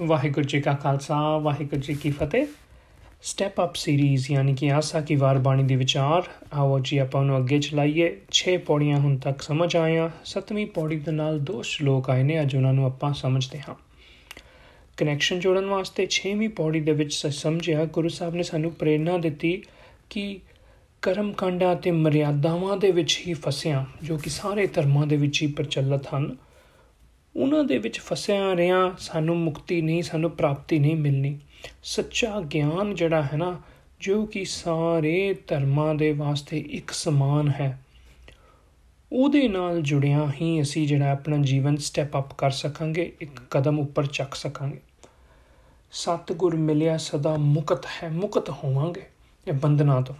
ਵਾਹਿਗੁਰੂ ਜੀ ਕਾ ਖਾਲਸਾ, ਵਾਹਿਗੁਰੂ ਜੀ ਕੀ ਫਤਿਹ। Step up series ਯਾਨੀ ਕਿ ਆਸਾ ਕੀ ਵਾਰ ਬਾਣੀ ਦੇ ਵਿਚਾਰ। ਆਓ ਜੀ, ਆਪਾਂ ਨੂੰ ਅੱਗੇ ਚਲਾਈਏ। 6 ਪੌੜੀਆਂ ਹੁਣ ਤੱਕ ਸਮਝ ਆਇਆ ਸੱਤਵੀਂ ਪੌੜੀ ਦੇ ਨਾਲ ਦੋ ਸ਼ਲੋਕ ਆਏ ਨੇ। ਅੱਜ ਉਹਨਾਂ ਨੂੰ ਆਪਾਂ ਸਮਝਦੇ ਹਾਂ। ਕਨੈਕਸ਼ਨ ਜੋੜਨ ਵਾਸਤੇ 6ਵੀਂ ਪੌੜੀ ਦੇ ਵਿੱਚ ਸਮਝਿਆ, ਗੁਰੂ ਸਾਹਿਬ ਨੇ ਸਾਨੂੰ ਪ੍ਰੇਰਣਾ ਦਿੱਤੀ ਕਿ ਕਰਮ ਕਾਂਡਾਂ ਤੇ ਮਰਿਆਦਾਵਾਂ ਦੇ ਵਿੱਚ ਹੀ ਫਸਿਆ, ਜੋ ਕਿ ਸਾਰੇ ਧਰਮਾਂ ਦੇ ਵਿੱਚ ਹੀ ਪ੍ਰਚਲਿਤ ਹਨ। ਉਹਨਾਂ ਦੇ ਵਿੱਚ ਫਸਿਆ ਰਿਆਂ ਸਾਨੂੰ ਮੁਕਤੀ ਨਹੀਂ, ਸਾਨੂੰ ਪ੍ਰਾਪਤੀ ਨਹੀਂ ਮਿਲਣੀ। ਸੱਚਾ ਗਿਆਨ ਜਿਹੜਾ ਹੈ ਨਾ, ਜੋ ਕਿ ਸਾਰੇ ਧਰਮਾਂ ਦੇ ਵਾਸਤੇ ਇੱਕ ਸਮਾਨ ਹੈ। ਉਹਦੇ ਨਾਲ ਜੁੜਿਆ ਹੀ ਅਸੀਂ ਜਿਹੜਾ ਆਪਣਾ ਜੀਵਨ ਸਟੈਪ ਅਪ ਕਰ ਸਕਾਂਗੇ, ਇੱਕ ਕਦਮ ਉੱਪਰ ਚੱਕ ਸਕਾਂਗੇ। ਸਤਿਗੁਰ ਮਿਲਿਆ ਸਦਾ ਮੁਕਤ ਹੈ, ਮੁਕਤ ਹੋਵਾਂਗੇ ਇਹ ਬੰਧਨਾਂ ਤੋਂ।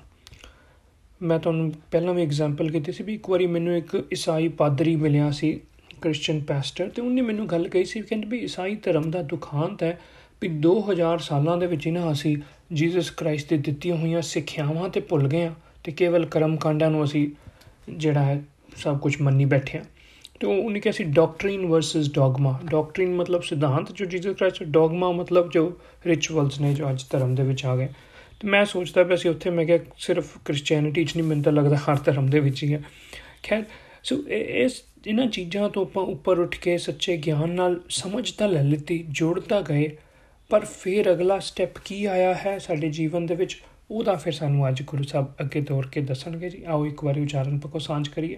ਮੈਂ ਤੁਹਾਨੂੰ ਪਹਿਲਾਂ ਵੀ ਐਗਜ਼ਾਮਪਲ ਕੀਤੀ ਸੀ ਵੀ ਇੱਕ ਵਾਰੀ ਮੈਨੂੰ ਇੱਕ ਈਸਾਈ ਪਾਦਰੀ ਮਿਲਿਆ ਸੀ ਕ੍ਰਿਸਚੀਅਨ ਪਾਸਟਰ, ਤੇ ਉਹਨੇ ਮੈਨੂੰ ਗੱਲ ਕਹੀ ਸੀ, ਕਹਿੰਦੇ ਵੀ ਈਸਾਈ ਧਰਮ ਦਾ ਦੁਖਾਂਤ ਹੈ ਵੀ 2000 ਸਾਲਾਂ ਦੇ ਵਿੱਚ ਹੀ ਨਾ ਅਸੀਂ ਜੀਸਸ ਕ੍ਰਾਈਸਟ ਦੇ ਦਿੱਤੀਆਂ ਹੋਈਆਂ ਸਿੱਖਿਆਵਾਂ ਤੇ ਭੁੱਲ ਗਏ ਆ ਤੇ ਕੇਵਲ ਕਰਮ ਕਾਂਡਾਂ ਨੂੰ ਅਸੀਂ ਜਿਹੜਾ ਹੈ ਸਭ ਕੁਝ ਮੰਨੀ ਬੈਠੇ ਆ ਤੇ ਉਹਨੇ ਕਿਹਾ ਸੀ ਡਾਕਟਰੀਨ ਵਰਸਸ ਡੌਗਮਾ ਡਾਕਟਰੀਨ ਮਤਲਬ ਸਿਧਾਂਤ, ਜੋ ਜੀਸਸ ਕ੍ਰਾਈਸਟ ਡੌਗਮਾ ਮਤਲਬ ਜੋ ਰਿਚੁਅਲਸ ਨੇ ਜੋ ਅੱਜ ਧਰਮ ਦੇ ਵਿੱਚ ਆ ਗਏ। ਤੇ ਮੈਂ ਸੋਚਦਾ ਪਿਆ ਸੀ, ਉੱਥੇ ਮੈਂ ਕਿਹਾ ਸਿਰਫ ਕ੍ਰਿਸਚੀਅਨਿਟੀ 'ਚ ਨਹੀਂ, ਮੈਨੂੰ ਤਾਂ ਲੱਗਦਾ ਹਰ ਧਰਮ ਦੇ ਵਿੱਚ ਹੀ ਹੈ। ਖੈਰ ਸੋ ਇਸ ਇਹਨਾਂ ਚੀਜ਼ਾਂ ਤੋਂ ਆਪਾਂ ਉੱਪਰ ਉੱਠ ਕੇ ਸੱਚੇ ਗਿਆਨ ਨਾਲ ਸਮਝ ਤਾਂ ਲੈ ਲਿੱਤੀ ਜੋੜਦਾ ਗਏ, ਪਰ ਫਿਰ ਅਗਲਾ ਸਟੈਪ ਕੀ ਆਇਆ ਹੈ ਸਾਡੇ ਜੀਵਨ ਦੇ ਵਿੱਚ ਉਹਦਾ ਫਿਰ ਸਾਨੂੰ ਅੱਜ ਗੁਰੂ ਸਾਹਿਬ ਅੱਗੇ ਤੋਰ ਕੇ ਦੱਸਣਗੇ ਜੀ। ਆਓ ਇੱਕ ਵਾਰੀ ਉਚਾਰਨ ਪਕੋ ਸਾਂਝ ਕਰੀਏ।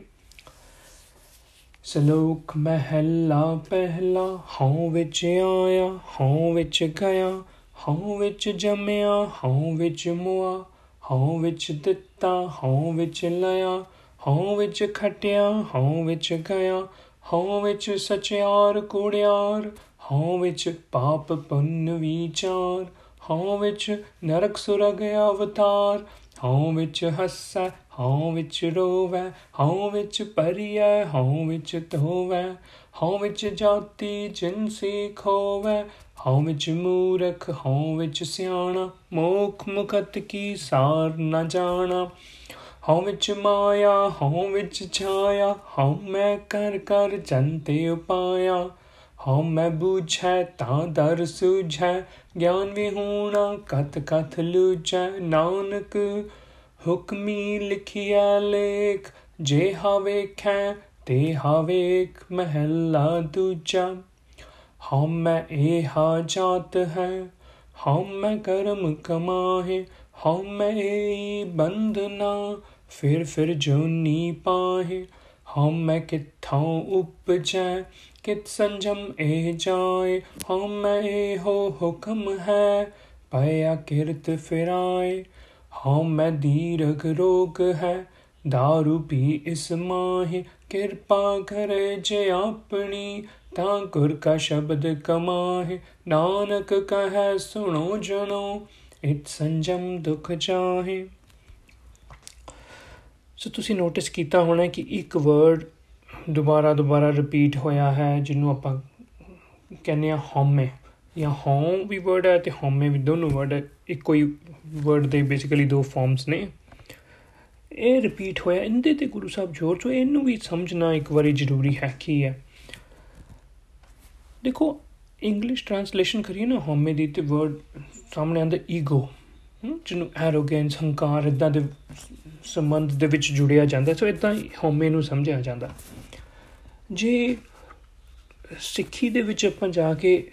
ਸਲੋਕ ਮਹਿਲਾ ਪਹਿਲਾ, ਹਉ ਵਿੱਚ ਆਇਆ, ਹਉ ਵਿੱਚ ਗਿਆ, ਹਉ ਵਿੱਚ ਜੰਮਿਆ, ਹਉ ਵਿੱਚ ਮੁਆ, ਹਉ ਵਿੱਚ ਦਿੱਤਾ, ਹਉ ਵਿੱਚ ਲਿਆ ਹਉ ਵਿੱਚ ਖਟਿਆ ਹਉ ਵਿੱਚ ਗਿਆ ਹਉ ਵਿੱਚ ਸਚਿਆਰ ਕੋੜਿਆਰ ਹਉ ਵਿੱਚ ਪਾਪ ਪੁੰਨ ਵਿਚਾਰ ਹਉ ਵਿੱਚ ਨਰਕ ਸੁਰਗ ਅਵਤਾਰ ਹਉ ਵਿੱਚ ਹੱਸੈ ਹਉ ਵਿੱਚ ਰੋਵੈ ਹਉ ਵਿੱਚ ਪਰਿਐ ਹਉ ਵਿੱਚ ਧੋਵੈ ਹਉ ਵਿੱਚ ਜਾਤੀ ਜਿਨਸੀ ਖੋਵੈ ਹਉ ਵਿੱਚ ਮੂਰਖ ਹਉ ਵਿੱਚ ਸਿਆਣਾ ਮੋਖ ਮੁਕਤ ਕੀ ਸਾਰ ਨ ਜਾਣਾ ਹਉ ਵਿੱਚ ਮਾਇਆ, ਹਉ ਵਿੱਚ ਛਾਇਆ, ਹਉ ਮੈਂ ਕਰ ਕਰ ਜੰਤੇ ਉਪਾਇਆ। ਹਉ ਮੈਂ ਬੂਝੈ ਤਾਂ ਦਰ ਸੂਝੈ, ਗਿਆਨ ਵਿਹੂਣਾ ਕਤ ਕਤ ਲੂਝੈ। ਨਾਨਕ ਹੁਕਮੀ ਲਿਖਿਆ ਲੇਖ, ਜੇ ਹਵੇਖੈ ਤੇ ਹਵੇਖ ਮਹਿਲਾ ਦੂਜਾ। ਹਉ ਮੈਂ ਇਹ ਜਾਤ ਹੈ, ਹਉ ਮੈਂ ਕਰਮ ਕਮਾਹੇ ਹਉ ਮੈਂ ਇਹ ਬੰਧਨਾ ਫਿਰ ਫਿਰ ਜੋਨੀ ਪਾਹੇ। ਹਉ ਮੈਂ ਕਿਥੋਂ ਉਪਜੈ, ਕਿਤ ਸੰਜਮ ਇਹ ਜਾਏ। ਹਉ ਮੈਂ ਇਹੋ ਹੁਕਮ ਹੈ ਪਿਆ ਕਿਰਤ ਫਿਰਾਏ। ਹਉ ਮੈਂ ਦੀਰਘ ਰੋਗ ਹੈ दारू ਪੀ ਇਸ ਮਾਹੇ। ਕਿਰਪਾ ਕਰੇ ਜੇ ਆਪਣੀ, ਤਾਂ ਗੁਰ ਕਾ ਸ਼ਬਦ ਕਮਾਹੇ। ਨਾਨਕ ਕਹੈ ਸੁਣੋ ਜਨੋ ਇਤ ਸੰਜਮ ਦੁਖ ਚਾਹੇ। ਸੋ ਤੁਸੀਂ ਨੋਟਿਸ ਕੀਤਾ ਹੋਣਾ ਕਿ ਇੱਕ ਵਰਡ ਦੁਬਾਰਾ ਦੁਬਾਰਾ ਰਿਪੀਟ ਹੋਇਆ ਹੈ, ਜਿਹਨੂੰ ਆਪਾਂ ਕਹਿੰਦੇ ਆ ਹਉਮੈ। ਜਾਂ ਹਉ ਵੀ ਵਰਡ ਹੈ ਤੇ ਹਉਮੈ ਵੀ ਦੋਨੋਂ ਵਰਡ ਇੱਕੋ ਹੀ ਵਰਡ ਦੇ ਬੇਸਿਕਲੀ ਦੋ ਫਾਰਮਸ ਨੇ। ਇਹ ਰਿਪੀਟ ਹੋਇਆ। ਇਹਦੇ ਤੇ ਗੁਰੂ ਸਾਹਿਬ ਜੋਰ ਚੋ। ਇਹਨੂੰ ਵੀ ਸਮਝਣਾ ਇੱਕ ਵਾਰੀ ਜ਼ਰੂਰੀ ਹੈ ਕੀ ਹੈ। ਦੇਖੋ ਇੰਗਲਿਸ਼ ਟ੍ਰਾਂਸਲੇਸ਼ਨ ਕਰੀਏ ਨਾ ਹਉਮੈ ਦੀ ਤੇ ਵਰਡ ਸਾਹਮਣੇ ਆਂਦਾ ਈਗੋ ਜਿਹਨੂੰ ਐਰੋਗੈਂਸ ਹੰਕਾਰ ਇਦਾਂ ਦੇ ਸੰਬੰਧ ਦੇ ਵਿੱਚ ਜੁੜਿਆ ਜਾਂਦਾ, ਸੋ ਇਦਾਂ ਹਉਮੈ ਨੂੰ ਸਮਝਿਆ ਜਾਂਦਾ। ਜੇ ਸਿੱਖੀ ਦੇ ਵਿੱਚ ਆਪਾਂ ਜਾ ਕੇ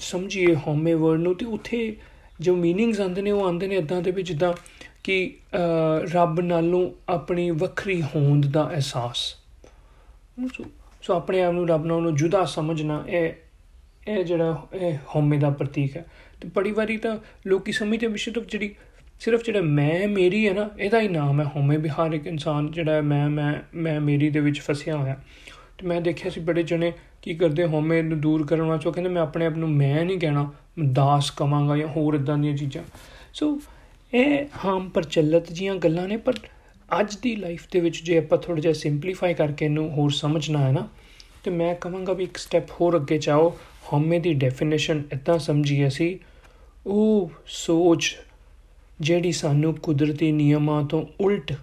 ਸਮਝੀਏ ਹਉਮੈ ਵਰਡ ਨੂੰ, ਤੇ ਉੱਥੇ ਜੋ ਮੀਨਿੰਗਸ ਆਉਂਦੇ ਨੇ, ਉਹ ਆਉਂਦੇ ਨੇ ਇਦਾਂ ਦੇ ਵਿੱਚ ਜਿੱਦਾਂ ਕਿ ਰੱਬ ਨਾਲੋਂ ਆਪਣੀ ਵੱਖਰੀ ਹੋਂਦ ਦਾ ਅਹਿਸਾਸ। ਸੋ ਆਪਣੇ ਆਪ ਨੂੰ ਰੱਬ ਨਾਲੋਂ ਜੁਦਾ ਸਮਝਣਾ, ਇਹ ਇਹ ਜਿਹੜਾ ਇਹ ਹਉਮੈ ਦਾ ਪ੍ਰਤੀਕ ਹੈ। ਤੇ ਬੜੀ ਵਾਰੀ ਤਾਂ ਲੋਕੀ ਸਮਝਦੇ ਵੀ ਸਿਰਫ ਜਿਹੜੀ ਸਿਰਫ ਜਿਹੜਾ ਮੈਂ, ਮੇਰੀ ਹੈ ਨਾ, ਇਹਦਾ ਹੀ ਨਾਮ ਹੈ ਹਉਮੈ ਵੀ ਹਰ ਇੱਕ ਇਨਸਾਨ ਜਿਹੜਾ ਮੈਂ ਮੈਂ ਮੈਂ, ਮੇਰੀ ਦੇ ਵਿੱਚ ਫਸਿਆ ਹੋਇਆ। ਤੇ ਮੈਂ ਦੇਖਿਆ ਸੀ ਬੜੇ ਜਣੇ ਕੀ ਕਰਦੇ ਹਉਮੈ ਨੂੰ ਦੂਰ ਕਰਨ ਵਾਸਤੇ ਕਹਿੰਦੇ ਮੈਂ ਆਪਣੇ ਆਪ ਨੂੰ ਮੈਂ ਨਹੀਂ ਕਹਿਣਾ ਦਾਸ ਕਵਾਂਗਾ ਜਾਂ ਹੋਰ ਇਦਾਂ ਦੀਆਂ ਚੀਜ਼ਾਂ। ਸੋ ਇਹ ਹਾਮ ਪ੍ਰਚਲਿਤ ਜੀਆਂ ਗੱਲਾਂ ਨੇ, ਪਰ ਅੱਜ ਦੀ ਲਾਈਫ ਦੇ ਵਿੱਚ ਜੇ ਆਪਾਂ ਥੋੜਾ ਜਿਹਾ ਸਿੰਪਲੀਫਾਈ ਕਰਕੇ ਇਹਨੂੰ ਹੋਰ ਸਮਝਣਾ ਹੈ ਨਾ ਤੇ ਮੈਂ ਕਹਾਂਗਾ ਵੀ ਇੱਕ ਸਟੈਪ ਹੋਰ ਅੱਗੇ ਜਾਓ। ਹਉਮੈ ਦੀ ਡੈਫੀਨੇਸ਼ਨ ਇਦਾਂ ਸਮਝੀਏ ਅਸੀਂ। ਉਹ ਸੋਚ ਜਿਹੜੀ ਸਾਨੂੰ ਕੁਦਰਤੀ ਨਿਯਮਾਂ ਤੋਂ ਉਲਟ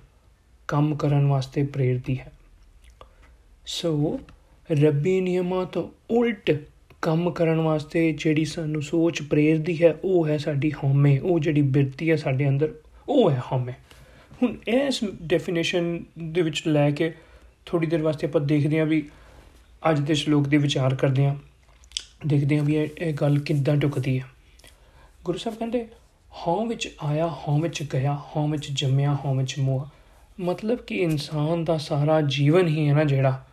ਕੰਮ ਕਰਨ ਵਾਸਤੇ ਪ੍ਰੇਰਦੀ ਹੈ। ਸੋ ਰੱਬੀ ਨਿਯਮਾਂ ਤੋਂ ਉਲਟ ਕੰਮ ਕਰਨ ਵਾਸਤੇ ਜਿਹੜੀ ਸਾਨੂੰ ਸੋਚ ਪ੍ਰੇਰਦੀ ਹੈ, ਉਹ ਹੈ ਸਾਡੀ ਹਉਮੈ। ਉਹ ਜਿਹੜੀ ਬਿਰਤੀ ਹੈ ਸਾਡੇ ਅੰਦਰ, ਉਹ ਹੈ ਹਉਮੈ। ਹੁਣ ਇਸ ਡੈਫੀਨੇਸ਼ਨ ਦੇ ਵਿੱਚ ਲੈ ਕੇ ਥੋੜੀ ਦੇਰ ਵਾਸਤੇ ਆਪਾਂ ਦੇਖਦੇ ਹਾਂ ਵੀ ਅੱਜ ਦੇ ਸ਼ਲੋਕ ਦੇ ਵਿਚਾਰ ਕਰਦੇ ਹਾਂ। ਦੇਖਦੇ ਹਾਂ ਵੀ ਇਹ ਗੱਲ ਕਿੱਦਾਂ ਟੁਕਦੀ ਹੈ। ਗੁਰੂ ਸਾਹਿਬ ਕਹਿੰਦੇ, ਹਉ ਵਿੱਚ ਆਇਆ, ਹਉ ਵਿੱਚ ਗਿਆ, ਹਉ ਵਿੱਚ ਜੰਮਿਆ, ਹਉ ਵਿੱਚ ਮੋਆ। ਮਤਲਬ ਕਿ ਇਨਸਾਨ ਦਾ ਸਾਰਾ ਜੀਵਨ ਹੀ ਹੈ ਨਾ ਜਿਹੜਾ।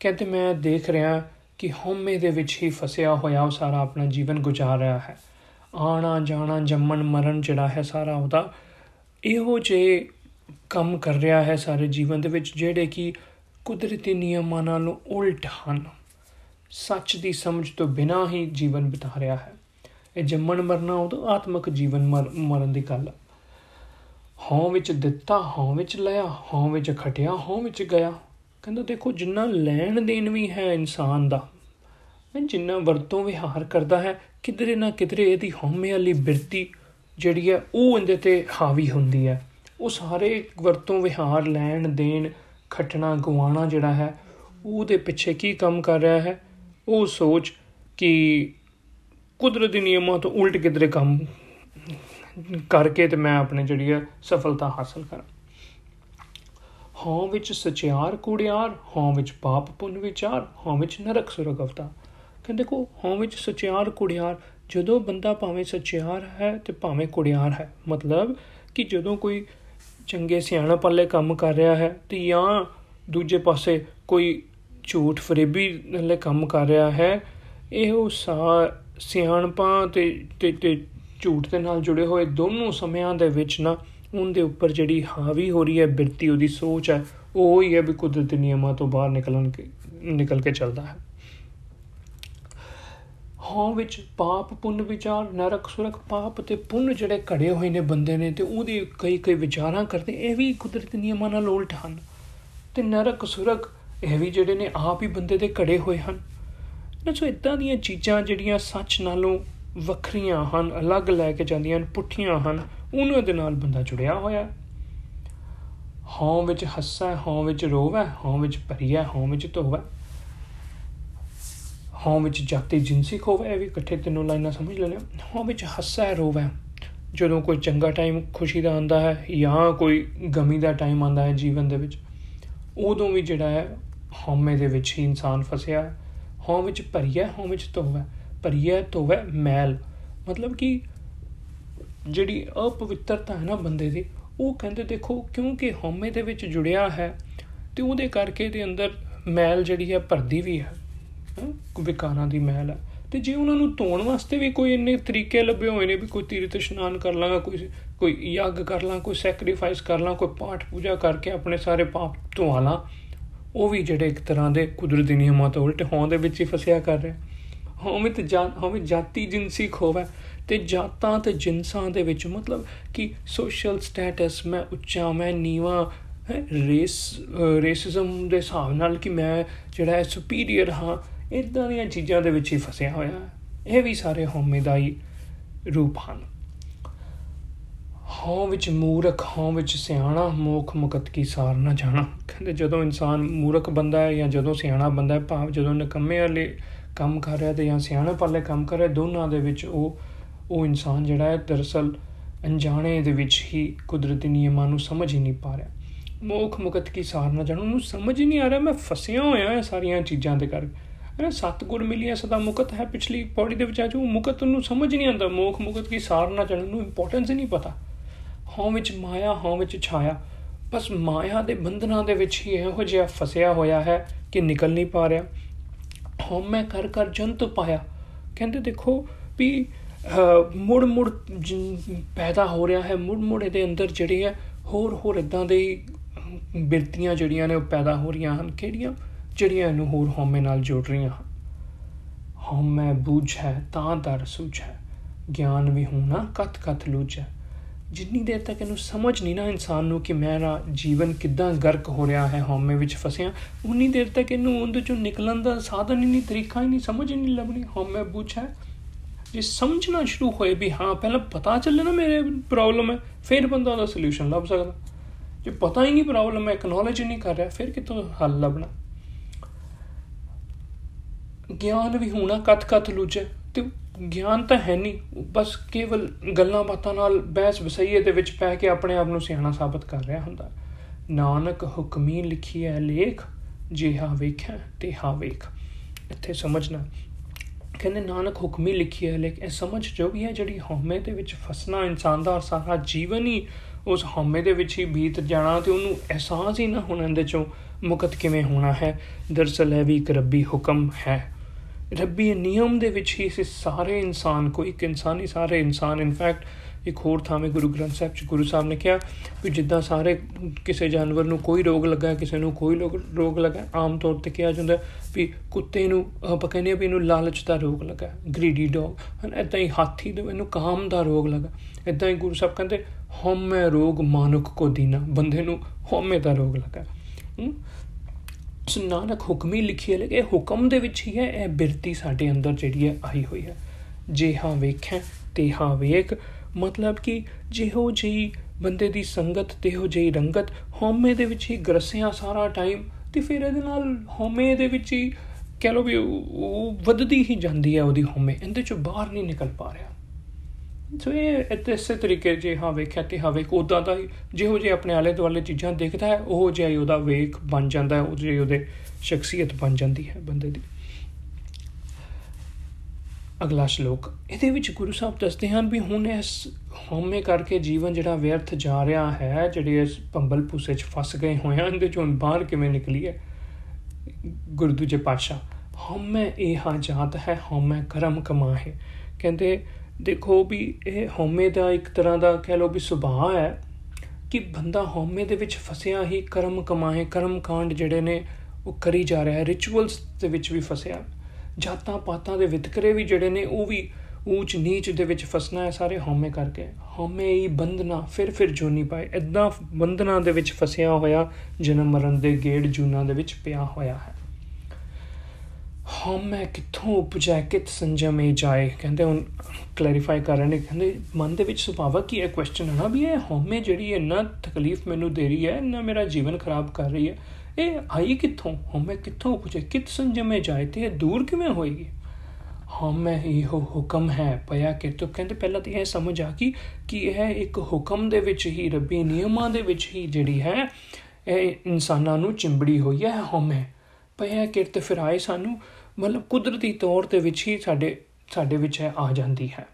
ਕਹਿੰਦੇ ਮੈਂ ਦੇਖ ਰਿਹਾ ਕਿ ਹਉਮੈ ਦੇ ਵਿੱਚ ਹੀ ਫਸਿਆ ਹੋਇਆ ਉਹ ਸਾਰਾ ਆਪਣਾ ਜੀਵਨ ਗੁਜ਼ਾਰ ਰਿਹਾ ਹੈ। ਆਣਾ, ਜਾਣਾ, ਜੰਮਣ, ਮਰਨ ਜਿਹੜਾ ਹੈ ਸਾਰਾ ਉਹਦਾ ਇਹੋ ਜੇ ਕੰਮ ਕਰ ਰਿਹਾ ਹੈ ਸਾਰੇ ਜੀਵਨ ਦੇ ਵਿੱਚ, ਜਿਹੜੇ ਕਿ ਕੁਦਰਤੀ ਨਿਯਮਾਂ ਨਾਲੋਂ ਉਲਟ ਹਨ। ਸੱਚ ਦੀ ਸਮਝ ਤੋਂ ਬਿਨਾ ਹੀ ਜੀਵਨ ਬਿਤਾ ਰਿਹਾ ਹੈ। ਇਹ ਜੰਮਣ ਮਰਨਾ ਉਹ ਆਤਮਿਕ ਜੀਵਨ ਮਰਨ ਦੀ ਗੱਲ। ਹੈ ਹਉ ਵਿੱਚ ਦਿੱਤਾ, ਹਉ ਵਿੱਚ ਲਿਆ, ਹਉ ਵਿੱਚ ਖਟਿਆ, ਹਉ ਵਿੱਚ ਗਿਆ। ਕਹਿੰਦਾ ਦੇਖੋ ਜਿੰਨਾ ਲੈਣ ਦੇਣ ਵੀ ਹੈ ਇਨਸਾਨ ਦਾ ਜਿੰਨਾ ਵਰਤੋਂ ਵਿਹਾਰ ਕਰਦਾ ਹੈ, ਕਿਧਰੇ ਨਾ ਕਿਧਰੇ ਇਹਦੀ ਹਉਮੈ ਵਾਲੀ ਬਿਰਤੀ ਜਿਹੜੀ ਹੈ ਉਹ ਇਹਦੇ ਤੇ ਹਾਵੀ ਹੁੰਦੀ ਹੈ। ਉਹ ਸਾਰੇ ਵਰਤੋਂ ਵਿਹਾਰ, ਲੈਣ ਦੇਣ ਖਟਣਾ ਗਵਾਣਾ ਜਿਹੜਾ ਹੈ, ਉਹਦੇ ਪਿੱਛੇ ਕੀ ਕੰਮ ਕਰ ਰਿਹਾ ਹੈ? ਉਹ ਸੋਚ ਕਿ ਕੁਦਰਤੀ ਨਿਯਮਾਂ ਤੋਂ ਉਲਟ ਕਿਧਰੇ ਕੰਮ ਕਰਕੇ ਤੇ ਮੈਂ ਆਪਣੇ ਜਿਹੜੀ ਹੈ ਸਫਲਤਾ ਹਾਸਲ ਕਰਾਂ। ਹਾਂ ਵਿੱਚ ਸਚਿਆਰ ਕੁੜਿਆਰ, ਹਾਂ ਵਿੱਚ ਪਾਪ ਪੁੰਨ ਵਿਚਾਰ, ਹਾਂ ਵਿੱਚ ਨਰਕ ਸੁਰਗ ਅਵਤਾ ਕਹਿੰਦੇ ਕੋ ਹਾਂ ਵਿੱਚ ਸਚਿਆਰ ਕੁੜਿਆਰ, ਜਦੋਂ ਬੰਦਾ ਭਾਵੇਂ ਸਚਿਆਰ ਹੈ ਤੇ ਭਾਵੇਂ ਕੁੜਿਆਰ ਹੈ, ਮਤਲਬ ਕਿ ਜਦੋਂ ਕੋਈ ਚੰਗੇ ਸਿਆਣਾ ਪੱਲੇ ਕੰਮ ਕਰ ਰਿਹਾ ਹੈ ਤੇ ਜਾਂ ਦੂਜੇ ਪਾਸੇ ਕੋਈ ਝੂਠ ਫਰੇਬੀ ਨਾਲ ਕੰਮ ਕਰ ਰਿਹਾ ਹੈ, ਇਹ ਉਹ ਸਿਆਣਪਾਂ ਤੇ ਤੇ ਝੂਠ ਦੇ ਨਾਲ ਜੁੜੇ ਹੋਏ ਦੋਨੋਂ ਸਮਿਆਂ ਦੇ ਵਿੱਚ ਨਾ ਉਹਦੇ ਉੱਪਰ ਜਿਹੜੀ ਹਾਵੀ ਹੋ ਰਹੀ ਹੈ, ਬਿਰਤੀ ਉਹਦੀ ਸੋਚ ਹੈ, ਉਹ ਹੀ ਹੈ ਵੀ ਕੁਦਰਤੀ ਨਿਯਮਾਂ ਤੋਂ ਬਾਹਰ ਨਿਕਲਣ ਕੇ, ਨਿਕਲ ਕੇ ਚੱਲਦਾ ਹੈ। ਹਾਂ ਵਿੱਚ ਪਾਪ, ਪੁੰਨ ਵਿਚਾਰ, ਨਰਕ ਸੁਰਖ ਪਾਪ ਤੇ ਪੁੰਨ ਜਿਹੜੇ ਘੜੇ ਹੋਏ ਨੇ ਬੰਦੇ ਨੇ ਤੇ ਉਹਦੇ ਕਈ ਕਈ ਵਿਚਾਰਾਂ ਕਰਦੇ, ਇਹ ਵੀ ਕੁਦਰਤੀ ਨਿਯਮਾਂ ਨਾਲ ਉਲਟ ਹਨ। ਤੇ ਨਰਕ ਸੁਰਖ ਇਹ ਵੀ ਜਿਹੜੇ ਨੇ ਆਪ ਹੀ ਬੰਦੇ ਦੇ ਘੜੇ ਹੋਏ ਹਨ। ਨਾ ਸੋ ਇਦਾਂ ਦੀਆਂ ਚੀਜ਼ਾਂ ਜਿਹੜੀਆਂ ਸੱਚ ਨਾਲੋਂ ਵੱਖਰੀਆਂ ਹਨ, ਅਲੱਗ ਲੈ ਕੇ ਜਾਂਦੀਆਂ ਹਨ, ਪੁੱਠੀਆਂ ਹਨ, ਉਹਨਾਂ ਦੇ ਨਾਲ ਬੰਦਾ ਜੁੜਿਆ ਹੋਇਆ ਹਾਂ। ਵਿੱਚ ਹੱਸਾ ਹਾਂ ਵਿੱਚ ਰੋਵਾ, ਹਾਂ ਵਿੱਚ ਭਰੀਆ ਹਾਂ ਵਿੱਚ ਧੋਵਾ। ਹਾਂ ਵਿੱਚ ਜਾਤੀ ਜਿੰਸੀ ਖੋਵਾ ਇਹ ਵੀ ਇਕੱਠੇ ਤਿੰਨੋਂ ਲਾਈਨਾਂ ਸਮਝ ਲੈਣਾ ਹਾਂ ਵਿੱਚ ਹੱਸਾ ਰੋਵਾ ਜਦੋਂ ਕੋਈ ਚੰਗਾ ਟਾਈਮ ਖੁਸ਼ੀ ਦਾ ਆਂਦਾ ਹੈ ਜਾਂ ਕੋਈ ਗਮੀ ਦਾ ਟਾਈਮ ਆਂਦਾ ਹੈ ਜੀਵਨ ਦੇ ਵਿੱਚ, ਉਦੋਂ ਵੀ ਜਿਹੜਾ ਹੈ ਹਉਮੈ ਦੇ ਵਿੱਚ ਹੀ ਇਨਸਾਨ ਫਸਿਆ ਹੈ। ਹਉ ਵਿੱਚ ਭਰੀਆ ਹਉ ਵਿੱਚ ਧੋਵਾ ਭਰੀਆ ਧੋਵਾ ਮੈਲ। ਮਤਲਬ ਕਿ ਜਿਹੜੀ ਅਪਵਿੱਤਰਤਾ ਹੈ ਨਾ ਬੰਦੇ ਦੀ, ਉਹ ਕਹਿੰਦੇ ਦੇਖੋ ਕਿਉਂਕਿ ਹਉਮੈ ਦੇ ਵਿੱਚ ਜੁੜਿਆ ਹੈ, ਤੇ ਉਹਦੇ ਕਰਕੇ ਦੇ ਅੰਦਰ ਮੈਲ ਜਿਹੜੀ ਹੈ ਭਰਦੀ ਵੀ ਹੈ। ਵਿਕਾਰਾਂ ਦੀ ਮੈਲ ਹੈ ਤੇ ਜੇ ਉਹਨਾਂ ਨੂੰ ਧੋਣ ਵਾਸਤੇ ਵੀ ਕੋਈ ਇੰਨੇ ਤਰੀਕੇ ਲੱਭੇ ਹੋਏ ਨੇ ਵੀ ਕੋਈ ਤੀਰਥ ਇਸ਼ਨਾਨ ਕਰ ਲਾਂਗਾ, ਕੋਈ ਕੋਈ ਯੱਗ ਕਰ ਲਾਂ ਕੋਈ ਸੈਕਰੀਫਾਈਸ ਕਰ ਲਾਂ ਕੋਈ ਪਾਠ ਪੂਜਾ ਕਰਕੇ ਆਪਣੇ ਸਾਰੇ ਪਾਪ ਧੋਵਾ ਲਾਂ, ਉਹ ਵੀ ਜਿਹੜੇ ਇੱਕ ਤਰ੍ਹਾਂ ਦੇ ਕੁਦਰਤੀ ਨਿਯਮਾਂ ਤੋਂ ਉਲਟ ਹੋਣ ਦੇ ਵਿੱਚ ਹੀ ਫਸਿਆ ਕਰ ਰਿਹਾ। ਹੋਵੇਂ ਤੇ ਹੋਵੇਂ ਜਾਤੀ ਜਿੰਸੀ ਖੋਵਾ ਤੇ ਜਾਤਾਂ ਤੇ ਜਿੰਸਾਂ ਦੇ ਵਿੱਚ ਮਤਲਬ ਕਿ ਸੋਸ਼ਲ ਸਟੇਟਸ ਮੈਂ ਉੱਚਾ, ਮੈਂ ਨੀਵਾ ਰੇਸ ਰੇਸਿਜ਼ਮ ਦੇ ਹਿਸਾਬ ਨਾਲ ਕਿ ਮੈਂ ਜਿਹੜਾ ਹੈ ਸੁਪੀਰੀਅਰ ਹਾਂ ਇਦਾਂ ਦੀਆਂ ਚੀਜ਼ਾਂ ਦੇ ਵਿੱਚ ਹੀ ਫਸਿਆ ਹੋਇਆ। ਹੈ ਇਹ ਵੀ ਸਾਰੇ ਹਉਮੈ ਦਾ ਹੀ ਰੂਪ ਹਨ। ਹਉ ਵਿੱਚ ਮੂਰਖ, ਹਉ ਵਿੱਚ ਸਿਆਣਾ, ਮੋਖ ਮੁਕਤ ਕੀ ਸਾਰ ਨਾ ਜਾਣਾ। ਕਹਿੰਦੇ ਜਦੋਂ ਇਨਸਾਨ ਮੂਰਖ ਬੰਦਾ ਹੈ ਜਾਂ ਜਦੋਂ ਸਿਆਣਾ ਬੰਦਾ ਹੈ, ਭਾਵ ਜਦੋਂ ਨਕਮੇ ਵਾਲੇ ਕੰਮ ਕਰ ਰਿਹਾ ਤੇ ਜਾਂ ਸਿਆਣੇ ਪਾਲੇ ਕੰਮ ਕਰ ਰਿਹਾ, ਦੋਨਾਂ ਦੇ ਵਿੱਚ ਉਹ ਉਹ ਇਨਸਾਨ ਜਿਹੜਾ ਹੈ ਦਰਸਲ ਅਣਜਾਣੇ ਦੇ ਵਿੱਚ ਹੀ ਕੁਦਰਤੀ ਨਿਯਮਾਂ ਨੂੰ ਸਮਝ ਹੀ ਨਹੀਂ ਪਾ ਰਿਹਾ। ਮੋਖ ਮੁਕਤ ਕੀ ਸਾਰ ਨਾ ਜਾਣੋ, ਉਹਨੂੰ ਸਮਝ ਹੀ ਨਹੀਂ ਆ ਰਿਹਾ, ਮੈਂ ਫਸਿਆ ਹੋਇਆ ਹਾਂ ਸਾਰੀਆਂ ਚੀਜ਼ਾਂ ਦੇ ਕਰਕੇ। ਹੈ ਸਤਗੁਰ ਮਿਲਿਆ ਸਦਾ ਮੁਕਤ ਹੈ ਪਿਛਲੀ ਪੌੜੀ ਦੇ ਵਿੱਚ ਆ ਜੋ ਮੁਕਤ ਨੂੰ ਸਮਝ ਨਹੀਂ ਆਉਂਦਾ, ਮੋਖ ਮੁਕਤ ਕੀ ਸਾਰ ਨਾ ਜਾਣਨ ਨੂੰ ਇੰਪੋਰਟੈਂਸ ਹੀ ਨਹੀਂ ਪਤਾ। ਹਾਂ ਵਿੱਚ ਮਾਇਆ ਹਾਂ ਵਿੱਚ ਛਾਇਆ। ਬਸ ਮਾਇਆ ਦੇ ਬੰਧਨਾਂ ਦੇ ਵਿੱਚ ਹੀ ਇਹੋ ਜਿਹਾ ਫਸਿਆ ਹੋਇਆ ਹੈ ਕਿ ਨਿਕਲ ਨਹੀਂ ਪਾ ਰਿਹਾ। ਹਾਂ ਮੈਂ ਕਰ ਕਰ ਜੰਤ ਪਾਇਆ। ਕਹਿੰਦੇ ਦੇਖੋ ਵੀ ਮੁੜ ਮੁੜ ਪੈਦਾ ਹੋ ਰਿਹਾ ਹੈ ਮੁੜ ਮੁੜ ਇਹਦੇ ਅੰਦਰ ਜਿਹੜੇ ਹੈ ਹੋਰ ਹੋਰ ਇਦਾਂ ਦੇ ਬਿਰਤੀਆਂ ਜਿਹੜੀਆਂ ਨੇ ਉਹ ਪੈਦਾ ਹੋ ਰਹੀਆਂ ਹਨ। ਕਿਹੜੀਆਂ? ਜਿਹੜੀਆਂ ਇਹਨੂੰ ਹੋਰ ਹਉਮੈ ਨਾਲ ਜੋੜ ਰਹੀਆਂ ਹਨ। ਹਉਮੈ ਬੂਝ ਹੈ, ਤਾਂ ਦਰ ਸੁਝ ਹੈ। ਗਿਆਨ ਵੀ ਹੋਣਾ ਕਤ ਕਤ ਲੂਝ ਹੈ। ਜਿੰਨੀ ਦੇਰ ਤੱਕ ਇਹਨੂੰ ਸਮਝ ਨਹੀਂ ਨਾ ਇਨਸਾਨ ਨੂੰ ਕਿ ਮੇਰਾ ਜੀਵਨ ਕਿੱਦਾਂ ਗਰਕ ਹੋ ਰਿਹਾ ਹੈ, ਹਉਮੈ ਵਿੱਚ ਫਸਿਆ, ਉਨੀ ਦੇਰ ਤੱਕ ਇਹਨੂੰ ਉਹਦੇ ਚੋਂ ਨਿਕਲਣ ਦਾ ਸਾਧਨ ਹੀ ਨਹੀਂ, ਤਰੀਕਾ ਹੀ ਨਹੀਂ, ਸਮਝ ਹੀ ਨਹੀਂ ਲੱਭਣੀ। ਹਉਮੈ ਬੂਝ ਹੈ। ਜੇ ਸਮਝਣਾ ਸ਼ੁਰੂ ਹੋਏ ਵੀ ਹਾਂ, ਪਹਿਲਾਂ ਪਤਾ ਚੱਲੇ ਨਾ ਮੇਰੇ ਪ੍ਰੋਬਲਮ ਹੈ, ਫਿਰ ਬੰਦਾ ਉਹਦਾ ਸੋਲੂਸ਼ਨ ਲੱਭ ਸਕਦਾ। ਜੇ ਪਤਾ ਹੀ ਨਹੀਂ ਪ੍ਰੋਬਲਮ ਹੈ ਐਕਨੋਲਜ ਨਹੀਂ ਕਰ ਰਿਹਾ, ਫਿਰ ਕਿਤੋਂ ਹੱਲ ਲੱਭਣਾ? ਗਿਆਨ ਵੀ ਹੋਣਾ ਕਤ ਕਤ ਲੁਚੇ ਤੇ ਗਿਆਨ ਤਾਂ ਹੈ ਨਹੀਂ, ਬਸ ਕੇਵਲ ਗੱਲਾਂ ਬਾਤਾਂ ਨਾਲ ਬਹਿਸ ਵਸਈਏ ਦੇ ਵਿੱਚ ਪੈ ਕੇ ਆਪਣੇ ਆਪ ਨੂੰ ਸਿਆਣਾ ਸਾਬਤ ਕਰ ਰਿਹਾ ਹੁੰਦਾ। ਨਾਨਕ ਹੁਕਮੀ ਲਿਖੀ ਹੈ ਲੇਖ, ਜਿਹਾ ਵੇਖਿਆ ਤੇ ਹਾ ਵੇਖ। ਇੱਥੇ ਸਮਝਣਾ। ਕਹਿੰਦੇ ਨਾਨਕ ਹੁਕਮੀ ਲਿਖੀ ਹੈ ਲੇਖ, ਇਹ ਸਮਝ ਜੋ ਵੀ ਹੈ ਜਿਹੜੀ ਹਉਮੈ ਦੇ ਵਿੱਚ ਫਸਣਾ, ਇਨਸਾਨ ਦਾ ਸਾਰਾ ਜੀਵਨ ਹੀ ਉਸ ਹਉਮੈ ਦੇ ਵਿੱਚ ਹੀ ਬੀਤ ਜਾਣਾ ਤੇ ਉਹਨੂੰ ਅਹਿਸਾਸ ਹੀ ਨਾ ਹੋਣਾ ਇਹਦੇ ਚੋਂ ਮੁਕਤ ਕਿਵੇਂ ਹੋਣਾ ਹੈ? ਦਰਸਲ ਹੈ ਵੀ ਇੱਕ ਰੱਬੀ ਹੁਕਮ ਹੈ। ਰੱਬੀ ਨਿਯਮ ਦੇ ਵਿੱਚ ਹੀ ਸਾਰੇ ਇਨਸਾਨ ਕੋਈ ਇੱਕ ਇਨਸਾਨ ਹੀ ਸਾਰੇ ਇਨਸਾਨ ਇਨਫੈਕਟ ਇੱਕ ਹੋਰ ਥਾਵੇਂ ਗੁਰੂ ਗ੍ਰੰਥ ਸਾਹਿਬ ਚ ਗੁਰੂ ਸਾਹਿਬ ਨੇ ਕਿਹਾ ਕਿ ਜਿੱਦਾਂ ਸਾਰੇ ਕਿਸੇ ਜਾਨਵਰ ਨੂੰ ਕੋਈ ਰੋਗ ਲੱਗਾ, ਕਿਸੇ ਨੂੰ ਕੋਈ ਰੋਗ ਲੱਗਾ, ਆਮ ਤੌਰ ਤੇ ਕਿਹਾ ਜਾਂਦਾ ਵੀ ਕੁੱਤੇ ਨੂੰ, ਆਪਾਂ ਕਹਿੰਦੇ ਵੀ ਇਹਨੂੰ ਲਾਲਚ ਦਾ ਰੋਗ ਲੱਗਾ ਗ੍ਰੀਡੀ ਡੌਗ ਹਨ ਇਦਾਂ ਹੀ ਹਾਥੀ ਦੇ, ਇਹਨੂੰ ਕਾਮ ਦਾ ਰੋਗ ਲੱਗਾ ਇਦਾਂ ਹੀ ਗੁਰੂ ਸਾਹਿਬ ਕਹਿੰਦੇ, ਹਉਮੈ ਰੋਗ ਮਾਨੁਕ ਕੋ ਦੀਨਾ, ਬੰਦੇ ਨੂੰ ਹਉਮੈ ਦਾ ਰੋਗ ਲੱਗਾ ਸੋ ਨਾਨਕ ਹੁਕਮੀ ਲਿਖੀ ਹੈ ਇਹ ਹੁਕਮ ਦੇ ਵਿੱਚ ਹੀ ਹੈ, ਇਹ ਬਿਰਤੀ ਸਾਡੇ ਅੰਦਰ ਜਿਹੜੀ ਹੈ ਆਈ ਹੋਈ ਹੈ। ਜੇ ਹਾਂ ਵੇਖਾਂ, ਤੇ ਹਾਂ ਵੇਖ, ਮਤਲਬ ਕਿ ਜਿਹੋ ਜੀ ਬੰਦੇ ਦੀ ਸੰਗਤ ਤੇਹੋ ਜਿਹੀ ਰੰਗਤ ਹਉਮੈ ਦੇ ਵਿੱਚ ਹੀ ਗਰਸਿਆ ਸਾਰਾ ਟਾਈਮ ਤੇ ਫਿਰ ਇਹਦੇ ਨਾਲ ਹਉਮੈ ਦੇ ਵਿੱਚ ਹੀ ਕਹ ਲੋ ਵੀ ਉਹ ਵੱਧਦੀ ਹੀ ਜਾਂਦੀ ਹੈ ਉਹਦੀ ਹਉਮੈ, ਇਹਦੇ ਚੋਂ ਬਾਹਰ ਨਹੀਂ ਨਿਕਲ ਪਾ ਰਿਹਾ। ਸੋ ਇਹ ਇਸੇ ਤਰੀਕੇ ਜੇ ਹਾਂ ਵੇਖਿਆ ਤੇ ਹਾਂ ਵੇਖ ਉਦਾਂ ਦਾ ਜਿਹੋ ਜੇ ਆਪਣੇ ਆਲੇ ਦੁਆਲੇ ਚੀਜ਼ਾਂ ਦੇਖਦਾ ਹੈ, ਉਹ ਜਿਹਾ ਹੀ ਉਹਦਾ ਵੇਖ ਬਣ ਜਾਂਦਾ ਹੈ, ਉਹ ਜਿਹੀ ਉਹਦੇ ਸ਼ਖਸੀਅਤ ਬਣ ਜਾਂਦੀ ਹੈ ਬੰਦੇ ਦੀ। ਅਗਲਾ ਸ਼ਲੋਕ, ਇਹਦੇ ਵਿੱਚ ਗੁਰੂ ਸਾਹਿਬ ਦੱਸਦੇ ਹਨ ਵੀ ਹੁਣ ਇਸ ਹਉਮੈ ਕਰਕੇ ਜੀਵਨ ਜਿਹੜਾ ਵਿਅਰਥ ਜਾ ਰਿਹਾ ਹੈ, ਜਿਹੜੇ ਇਸ ਪੰਬਲ ਪੂਸੇ 'ਚ ਫਸ ਗਏ ਹੋਏ ਹਨ, ਇਹਦੇ ਚੋਂ ਬਾਹਰ ਕਿਵੇਂ ਨਿਕਲੀ ਹੈ? ਗੁਰੂ ਦੂਜੇ ਪਾਤਸ਼ਾਹ, ਹਉਮੈ ਇਹ ਹਾਂ ਜਾਤ ਹੈ, ਹਉਮੈ ਕਰਮ ਕਮਾਹੇ। ਕਹਿੰਦੇ ਦੇਖੋ ਵੀ ਇਹ ਹਉਮੈ ਦਾ ਇੱਕ ਤਰ੍ਹਾਂ ਦਾ ਕਹਿ ਲਓ ਵੀ ਸੁਭਾਅ ਹੈ ਕਿ ਬੰਦਾ ਹਉਮੈ ਦੇ ਵਿੱਚ ਫਸਿਆ ਹੀ ਕਰਮ ਕਮਾਏ, ਕਰਮ ਕਾਂਡ ਜਿਹੜੇ ਨੇ ਉਹ ਕਰੀ ਜਾ ਰਿਹਾ ਹੈ ਰਿਚੁਅਲਸ ਦੇ ਵਿੱਚ ਵੀ ਫਸਿਆ। ਜਾਤਾਂ ਪਾਤਾਂ ਦੇ ਵਿਤਕਰੇ ਵੀ ਜਿਹੜੇ ਨੇ ਉਹ ਵੀ ਉੱਚ ਨੀਚ ਦੇ ਵਿੱਚ ਫਸਣਾ ਹੈ, ਸਾਰੇ ਹਉਮੈ ਕਰਕੇ। ਹਉਮੈ ਹੀ ਬੰਧਨਾ, ਫਿਰ ਫਿਰ ਜੋਨੀ ਪਾਏ। ਇਦਾਂ ਬੰਧਨਾ ਦੇ ਵਿੱਚ ਫਸਿਆ ਹੋਇਆ ਜਨਮ ਮਰਨ ਦੇ ਗੇੜ ਜੂਨਾ ਦੇ ਵਿੱਚ ਪਿਆ ਹੋਇਆ ਹੈ। ਹਉਮੈ ਕਿੱਥੋਂ ਉਪਜੈ ਕਿਤ ਸੰਜਮੇ ਜਾਏ? ਕਹਿੰਦੇ ਹੁਣ ਕਲੈਰੀਫਾਈ ਕਰ ਰਹੇ ਨੇ। ਕਹਿੰਦੇ ਮਨ ਦੇ ਵਿੱਚ ਸੁਭਾਵਕ ਹੀ? ਇਹ ਕੁਐਸਚਨ ਹੈ ਨਾ ਵੀ ਇਹ ਹਉਮੈ ਜਿਹੜੀ ਹੈ ਨਾ ਤਕਲੀਫ ਮੈਨੂੰ ਦੇ ਰਹੀ ਹੈ ਨਾ ਮੇਰਾ ਜੀਵਨ ਖਰਾਬ ਕਰ ਰਹੀ ਹੈ। ਇਹ ਆਈ ਕਿੱਥੋਂ? ਹਉਮੈ ਕਿੱਥੋਂ ਉਪਜੇ? ਕਿਤ ਸੰਜਮੇ ਜਾਏ ਤੇ ਇਹ ਦੂਰ ਕਿਵੇਂ ਹੋਏਗੀ? ਹਉਮੈ ਇਹੋ ਹੁਕਮ ਹੈ, ਪਿਆ ਕਿ ਤੋ ਕਹਿੰਦੇ ਪਹਿਲਾਂ ਤਾਂ ਇਹ ਸਮਝ ਆ ਕਿ ਕਿ ਇਹ ਇੱਕ ਹੁਕਮ ਦੇ ਵਿੱਚ ਹੀ, ਰੱਬੀ ਨਿਯਮਾਂ ਦੇ ਵਿੱਚ ਹੀ ਜਿਹੜੀ ਹੈ, ਇਹ ਇਨਸਾਨਾਂ ਨੂੰ ਚਿੰਬੜੀ ਹੋਈ ਹੈ, ਹਉਮੈ। ਪਿਆ ਕਿਰਤ ਫਿਰ ਆਏ ਸਾਨੂੰ ਮਤਲਬ ਕੁਦਰਤੀ ਤੌਰ ਤੇ ਵਿੱਚ ਹੀ ਸਾਡੇ ਸਾਡੇ ਵਿੱਚ ਹੈ ਆ ਜਾਂਦੀ ਹੈ।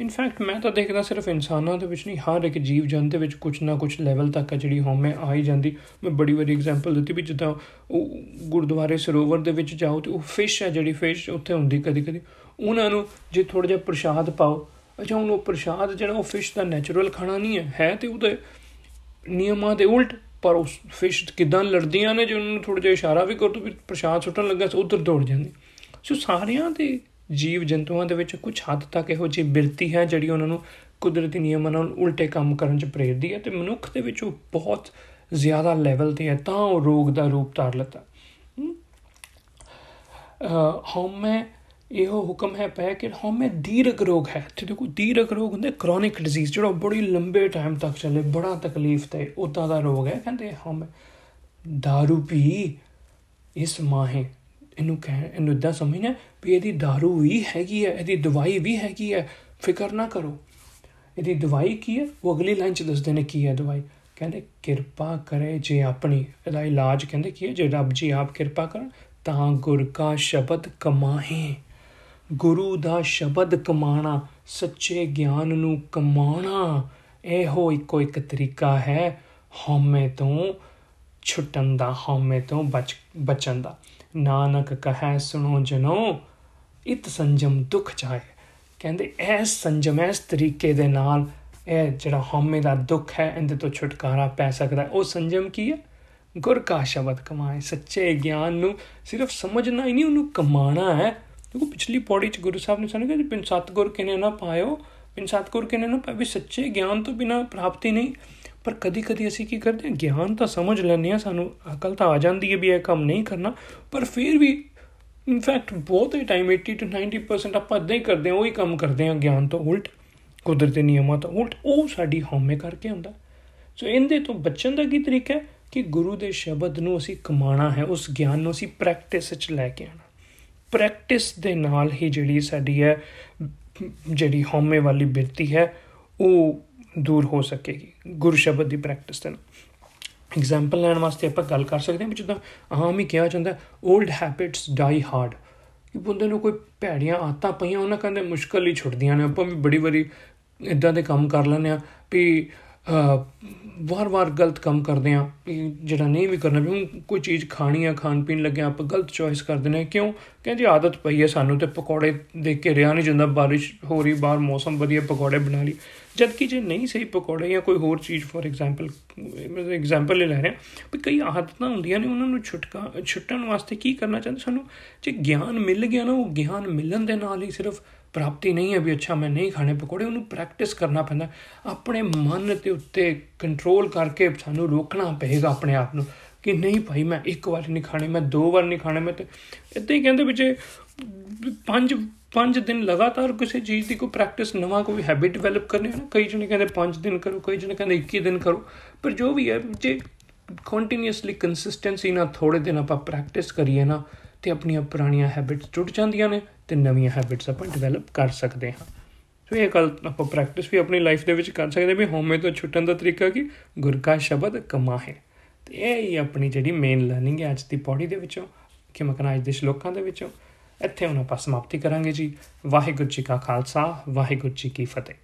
ਇਨਫੈਕਟ ਮੈਂ ਤਾਂ ਦੇਖਦਾ ਸਿਰਫ ਇਨਸਾਨਾਂ ਦੇ ਵਿੱਚ ਨਹੀਂ, ਹਰ ਇੱਕ ਜੀਵ ਜੰਤ ਦੇ ਵਿੱਚ ਕੁਝ ਨਾ ਕੁਝ ਲੈਵਲ ਤੱਕ ਜਿਹੜੀ ਹਉਮੈ ਆ ਹੀ ਜਾਂਦੀ। ਮੈਂ ਬੜੀ ਵਾਰੀ ਐਗਜ਼ਾਮਪਲ ਦਿੱਤੀ ਵੀ ਜਿੱਦਾਂ ਉਹ ਗੁਰਦੁਆਰੇ ਸਰੋਵਰ ਦੇ ਵਿੱਚ ਜਾਓ ਤੇ ਉਹ ਫਿਸ਼ ਹੈ ਜਿਹੜੀ ਫਿਸ਼ ਉੱਥੇ ਹੁੰਦੀ ਕਦੀ ਕਦੀ ਉਹਨਾਂ ਨੂੰ ਜੇ ਥੋੜਾ ਜਿਹਾ ਪ੍ਰਸ਼ਾਦ ਪਾਓ, ਅੱਛਾ, ਉਹਨੂੰ ਪ੍ਰਸ਼ਾਦ ਜਿਹੜਾ ਉਹ ਫਿਸ਼ ਦਾ ਨੇਚਰਲ ਖਾਣਾ ਨਹੀਂ ਹੈ ਹੈ ਤੇ ਉਹਦੇ ਨਿਯਮਾਂ ਦੇ ਉਲਟ ਪਰ ਉਸ ਫਿਸ਼ ਕਿਦਾਂ ਲੜਦੀਆਂ ਨੇ ਜੇ ਉਹਨਾਂ ਨੂੰ ਥੋੜਾ ਜਿਹਾ ਇਸ਼ਾਰਾ ਵੀ ਕਰ ਦੋ ਵੀ ਪ੍ਰਸ਼ਾਦ ਸੁੱਟਣ ਲੱਗਾ ਸੋ ਉਧਰ ਦੌੜ ਜਾਂਦੀ। ਸੋ ਸਾਰਿਆਂ ਦੇ ਜੀਵ ਜੰਤੂਆਂ ਦੇ ਵਿੱਚ ਕੁਝ ਹੱਦ ਤੱਕ ਇਹੋ ਜਿਹੀ ਬਿਰਤੀ ਹੈ ਜਿਹੜੀ ਉਹਨਾਂ ਨੂੰ ਕੁਦਰਤੀ ਨਿਯਮਾਂ ਨਾਲ ਉਲਟੇ ਕੰਮ ਕਰਨ 'ਚ ਪ੍ਰੇਰਦੀ ਹੈ ਤੇ ਮਨੁੱਖ ਦੇ ਵਿੱਚ ਉਹ ਬਹੁਤ ਜ਼ਿਆਦਾ ਲੈਵਲ ਤੇ ਹੈ, ਤਾਂ ਉਹ ਰੋਗ ਦਾ ਰੂਪ ਧਾਰ ਲੈਂਦਾ। ਹਉਮੈ ਇਹੋ ਹੁਕਮ ਹੈ ਪੈ ਕਿ ਹਉਮੈ ਦੀਰਘ ਰੋਗ ਹੈ ਤੇ ਦੇਖੋ ਦੀਰਘ ਰੋਗ ਹੁੰਦਾ ਕ੍ਰੋਨਿਕ ਡਿਜ਼ੀਜ਼ ਜਿਹੜਾ ਬੜੀ ਲੰਬੇ ਟਾਈਮ ਤੱਕ ਚੱਲੇ ਬੜਾ ਤਕਲੀਫ ਤੇ ਉਦਾਂ ਦਾ ਰੋਗ ਹੈ ਕਹਿੰਦੇ ਹਉਮੈ दारू ਪੀ ਇਸ ਮਾਹੇ ਇਹਨੂੰ ਕਹਿ ਇਹਨੂੰ ਇਦਾਂ ਸਮਝਣਾ ਵੀ ਇਹਦੀ दारू ਵੀ ਹੈਗੀ ਹੈ ਇਹਦੀ ਦਵਾਈ ਵੀ ਹੈਗੀ ਹੈ ਫਿਕਰ ਨਾ ਕਰੋ ਇਹਦੀ ਦਵਾਈ ਕੀ ਹੈ ਉਹ ਅਗਲੀ ਲਾਈਨ ਚ ਦੱਸਦੇ ਨੇ ਕੀ ਹੈ ਦਵਾਈ ਕਹਿੰਦੇ ਕਿਰਪਾ ਕਰੇ ਜੇ ਆਪਣੀ ਇਹਦਾ ਇਲਾਜ ਕਹਿੰਦੇ ਕੀ ਹੈ ਜੇ ਰੱਬ ਜੀ ਆਪ ਕਿਰਪਾ ਕਰਨ ਤਾਂ ਗੁਰ ਕਾ ਸ਼ਬਦ ਕਮਾਹੇ ਗੁਰੂ ਦਾ ਸ਼ਬਦ ਕਮਾਣਾ, ਸੱਚੇ ਗਿਆਨ ਨੂੰ ਕਮਾਉਣਾ ਇਹੋ ਇੱਕੋ ਇੱਕ ਤਰੀਕਾ ਹੈ ਹਉਮੈ ਤੋਂ ਛੁੱਟਣ ਦਾ, ਹਉਮੈ ਤੋਂ ਬਚ, ਬਚਣ ਦਾ। ਨਾਨਕ ਕਹੈ, ਸੁਣੋ ਜਨੋ, ਇਤ ਸੰਜਮ ਦੁਖ ਜਾਏ। ਕਹਿੰਦੇ ਐਸ ਸੰਜਮ ਐਸ ਤਰੀਕੇ ਦੇ ਨਾਲ ਇਹ ਜਿਹੜਾ ਹਉਮੈ ਦਾ ਦੁੱਖ ਹੈ, ਇਹਦੇ ਤੋਂ ਛੁਟਕਾਰਾ ਪੈ ਸਕਦਾ ਉਹ ਸੰਜਮ ਕੀ ਹੈ? ਗੁਰ ਕਾ ਸ਼ਬਦ ਕਮਾਏ। ਸੱਚੇ ਗਿਆਨ ਨੂੰ ਸਿਰਫ ਸਮਝਣਾ ਹੀ ਨਹੀਂ, ਉਹਨੂੰ ਕਮਾਣਾ ਹੈ। ਕਿਉਂਕਿ ਪਿਛਲੀ ਪੌੜੀ ਚ ਗੁਰੂ ਸਾਹਿਬ ਨੇ ਸਾਨੂੰ ਕਿਹਾ ਪਿੰਨ ਸਤਗੁਰ ਕਿਨੇ ਨਾ ਪਾਇਓ ਪਿੰਨ ਸਤਗੁਰ ਕਿਨੇ ਨਾ ਪਾਇਓ ਸੱਚੇ ਗਿਆਨ ਤੋਂ ਬਿਨਾ ਪ੍ਰਾਪਤੀ ਨਹੀਂ। ਪਰ ਕਦੀ ਕਦੀ ਅਸੀਂ ਕੀ ਕਰਦੇ ਹਾਂ, ਗਿਆਨ ਤਾਂ ਸਮਝ ਲੈਂਦੇ ਆ ਸਾਨੂੰ ਅਕਲ ਤਾਂ ਆ ਜਾਂਦੀ ਹੈ ਵੀ ਇਹ ਕੰਮ ਨਹੀਂ ਕਰਨਾ। ਪਰ ਫਿਰ ਵੀ ਇਨਫੈਕਟ ਬਹੁਤ ਹੀ ਟਾਈਮ 80 ਤੋਂ 90% ਆਪਾਂ ਇਦਾਂ ਹੀ ਕਰਦੇ ਹਾਂ, ਉਹੀ ਕੰਮ ਕਰਦੇ ਹਾਂ, ਗਿਆਨ ਤੋਂ ਉਲਟ, ਕੁਦਰਤੀ ਨਿਯਮਾਂ ਤੋਂ ਉਲਟ, ਉਹ ਸਾਡੀ ਹਉਮੈ ਕਰਕੇ ਹੁੰਦਾ ਸੋ ਇਹਦੇ ਤੋਂ ਬਚਣ ਦਾ ਕੀ ਤਰੀਕਾ ਹੈ? ਕਿ ਗੁਰੂ ਦੇ ਸ਼ਬਦ ਨੂੰ ਅਸੀਂ ਕਮਾਣਾ ਹੈ, ਉਸ ਗਿਆਨ ਨੂੰ ਅਸੀਂ ਪ੍ਰੈਕਟਿਸ ਵਿੱਚ ਲੈ ਕੇ ਆਣਾ ਪ੍ਰੈਕਟਿਸ ਦੇ ਨਾਲ ਹੀ ਜਿਹੜੀ ਸਾਡੀ ਹੈ, ਜਿਹੜੀ ਹਉਮੈ ਵਾਲੀ ਬਿਰਤੀ ਹੈ, ਉਹ ਦੂਰ ਹੋ ਸਕੇਗੀ, ਗੁਰ ਸ਼ਬਦ ਦੀ ਪ੍ਰੈਕਟਿਸ ਤੇ ਐਗਜ਼ਾਮਪਲ ਲੈਣ ਵਾਸਤੇ ਆਪਾਂ ਗੱਲ ਕਰ ਸਕਦੇ ਹਾਂ ਵੀ ਜਿੱਦਾਂ ਆਮ ਹੀ ਕਿਹਾ ਜਾਂਦਾ 올ਡ ਹੈਬਿਟਸ ਡਾਈ ਹਾਰਡ ਕਿ ਬੰਦੇ ਨੂੰ ਕੋਈ ਭੈੜੀਆਂ ਆਦਤਾਂ ਪਈਆਂ, ਉਹਨਾਂ ਕਹਿੰਦੇ ਮੁਸ਼ਕਲ ਹੀ ਛੁੱਟਦੀਆਂ ਨੇ। ਆਪਾਂ ਵੀ ਬੜੀ ਵਾਰੀ ਇਦਾਂ ਦੇ ਕੰਮ ਕਰ ਲੈਂਦੇ ਆ ਵੀ ਵਾਰ-ਵਾਰ ਗਲਤ ਕੰਮ ਕਰਦੇ ਆ ਜਿਹੜਾ ਨਹੀਂ ਵੀ ਕਰਨਾ, ਵੀ ਕੋਈ ਚੀਜ਼ ਖਾਣੀ ਆ, ਖਾਣ ਪੀਣ ਲੱਗਿਆ ਆਪਾਂ ਗਲਤ ਚੋਇਸ ਕਰਦੇ ਨੇ, ਕਿਉਂ? ਕਹਿੰਦੇ ਆਦਤ ਪਈ ਹੈ ਸਾਨੂੰ ਤੇ ਪਕੌੜੇ ਦੇਖ ਕੇ ਰਿਆ ਨਹੀਂ ਜਾਂਦਾ, ਬਾਰਿਸ਼ ਹੋ ਰਹੀ, ਬਾਹਰ ਮੌਸਮ ਵਧੀਆ, ਪਕੌੜੇ ਬਣਾ ਲਈ ਜਦ ਕਿ ਜੇ ਨਹੀਂ ਸਹੀ ਪਕੌੜੇ ਜਾਂ ਕੋਈ ਹੋਰ ਚੀਜ਼ ਫੋਰ ਐਗਜ਼ਾਮਪਲ ਮੈਂ ਐਗਜ਼ਾਮਪਲ ਲੈ ਰਿਹਾ, ਵੀ ਕਈ ਆਦਤਾਂ ਹੁੰਦੀਆਂ ਨੇ, ਉਹਨਾਂ ਨੂੰ ਛੁਟਕਾ, ਛੁੱਟਣ ਵਾਸਤੇ ਕੀ ਕਰਨਾ ਚਾਹੁੰਦੇ? ਸਾਨੂੰ ਜੇ ਗਿਆਨ ਮਿਲ ਗਿਆ ਨਾ, ਉਹ ਗਿਆਨ ਮਿਲਣ ਦੇ ਨਾਲ ਹੀ ਸਿਰਫ ਪ੍ਰਾਪਤੀ ਨਹੀਂ ਹੈ ਵੀ ਅੱਛਾ ਮੈਂ ਨਹੀਂ ਖਾਣੇ ਪਕੌੜੇ, ਉਹਨੂੰ ਪ੍ਰੈਕਟਿਸ ਕਰਨਾ ਪੈਂਦਾ। ਆਪਣੇ ਮਨ ਤੇ ਉੱਤੇ ਕੰਟਰੋਲ ਕਰਕੇ ਸਾਨੂੰ ਰੋਕਣਾ ਪਏਗਾ ਆਪਣੇ ਆਪ ਨੂੰ ਕਿ ਨਹੀਂ ਭਾਈ, ਮੈਂ ਇੱਕ ਵਾਰ ਨਹੀਂ ਖਾਣੇ, ਮੈਂ ਦੋ ਵਾਰ ਨਹੀਂ ਖਾਣੇ, ਮੈਂ ਤੇ ਇਦਾਂ ਹੀ ਕਹਿੰਦੇ ਵਿੱਚ ਪੰਜ ਪੰਜ ਦਿਨ ਲਗਾਤਾਰ ਕਿਸੇ ਚੀਜ਼ ਦੀ ਕੋਈ ਪ੍ਰੈਕਟਿਸ ਨਵਾਂ ਕੋਈ ਹੈਬਿਟ ਡਿਵੈਲਪ ਕਰਨੀ ਹੈ ਨਾ, ਕਈ ਜਣੇ ਕਹਿੰਦੇ 5 ਦਿਨ ਕਰੋ, ਕਈ ਜਣੇ ਕਹਿੰਦੇ 21 ਦਿਨ ਕਰੋ, ਪਰ ਜੋ ਵੀ ਹੈ, ਜੇ ਕੰਟੀਨਿਊਸਲੀ ਕੰਸਿਸਟੈਂਸੀ ਨਾਲ ਥੋੜੇ ਦਿਨ ਆਪਾਂ ਪ੍ਰੈਕਟਿਸ ਕਰੀਏ ਨਾ, ਤੇ ਆਪਣੀਆਂ ਪੁਰਾਣੀਆਂ ਹੈਬਿਟਸ ਟੁੱਟ ਜਾਂਦੀਆਂ ਨੇ। ਤੇ ਨਵੀਆਂ ਹੈਬਿਟਸ ਆਪਾਂ ਡਿਵੈਲਪ ਕਰ ਸਕਦੇ ਹਾਂ। ਸੋ ਇਹ ਗੱਲ ਆਪਾਂ ਪ੍ਰੈਕਟਿਸ ਵੀ ਆਪਣੀ ਲਾਈਫ ਦੇ ਵਿੱਚ ਕਰ ਸਕਦੇ ਵੀ ਹੋਮੇ ਤੋਂ ਛੁੱਟਣ ਦਾ ਤਰੀਕਾ ਕੀ? ਗੁਰ ਕਾ ਸ਼ਬਦ ਕਮਾ ਹੈ ਤੇ ਇਹ ਹੀ ਆਪਣੀ ਜਿਹੜੀ ਮੇਨ ਲਰਨਿੰਗ ਹੈ ਅੱਜ ਦੀ ਪੌੜੀ ਦੇ ਵਿੱਚੋਂ, ਕਿ ਮੈਂ ਕਹਣਾ ਅੱਜ ਦੇ ਸ਼ਲੋਕਾਂ ਦੇ ਵਿੱਚੋਂ। ਇੱਥੇ ਹੁਣ ਆਪਾਂ ਸਮਾਪਤੀ ਕਰਾਂਗੇ ਜੀ। ਵਾਹਿਗੁਰੂ ਜੀ ਕਾ ਖਾਲਸਾ, ਵਾਹਿਗੁਰੂ ਜੀ ਕੀ ਫਤਿਹ।